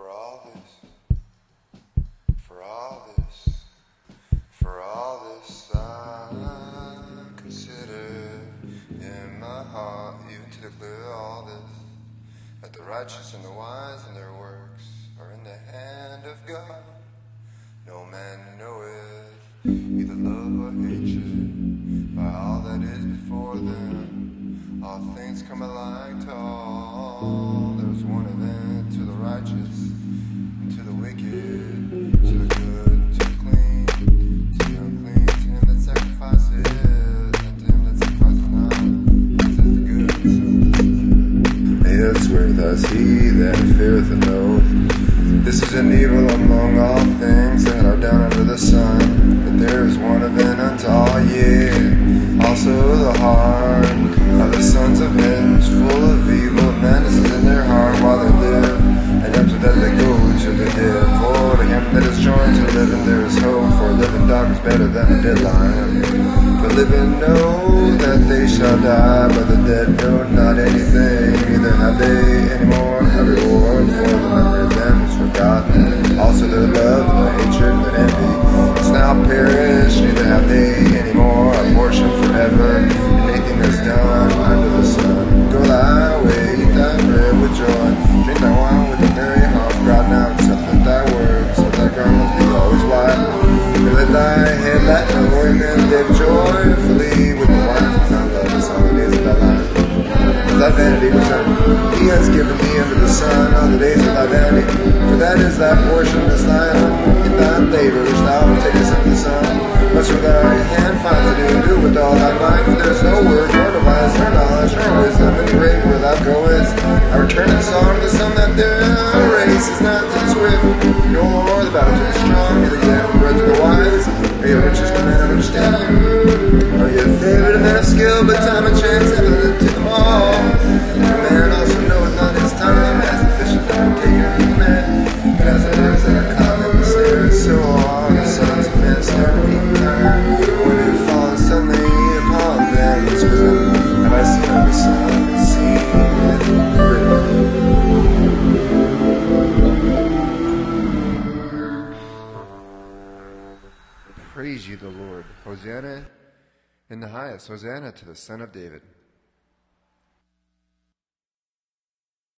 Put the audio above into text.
For all this, for all this, for all this I consider in my heart, even to declare all this, that the righteous and the wise and their works are in the hand of God. No man knoweth either love or hatred by all that is before them. All things come alike to all. There's one of to the righteous, to the wicked, to the good, to the clean, to the unclean, to him that sacrifices, and to him that sacrifices not, to the good. Mayest swear thus he that feareth the oath. This is an evil among all things that are down under the sun. But there is one event unto all, yea, also the heart of the sons of men better than a dead lion. For living know that they shall die, but the dead know not anything. Neither have they any more a reward, for the memory of them is forgotten. Also their love and their hatred and envy is now perished. Neither have they joyfully with the wife of thy love. That's all the days of thy life. With thy vanity return. He has given thee under the sun all the days of thy vanity. For that is thy portion, as thine in thy labor which thou takest under the sun. Whatsoever thy hand finds to do, do with all thy might. For there is no word, nor device, nor knowledge, nor wisdom the grave where thou goest. I return in song to the sun that their race Of skill, but time and chance have led to them all? Man also his time, as the and as snare, so the sons of men start to be. When it falls suddenly upon them, this wisdom have I seen seen. Praise you, the Lord. Hosanna in the highest. Hosanna to the Son of David.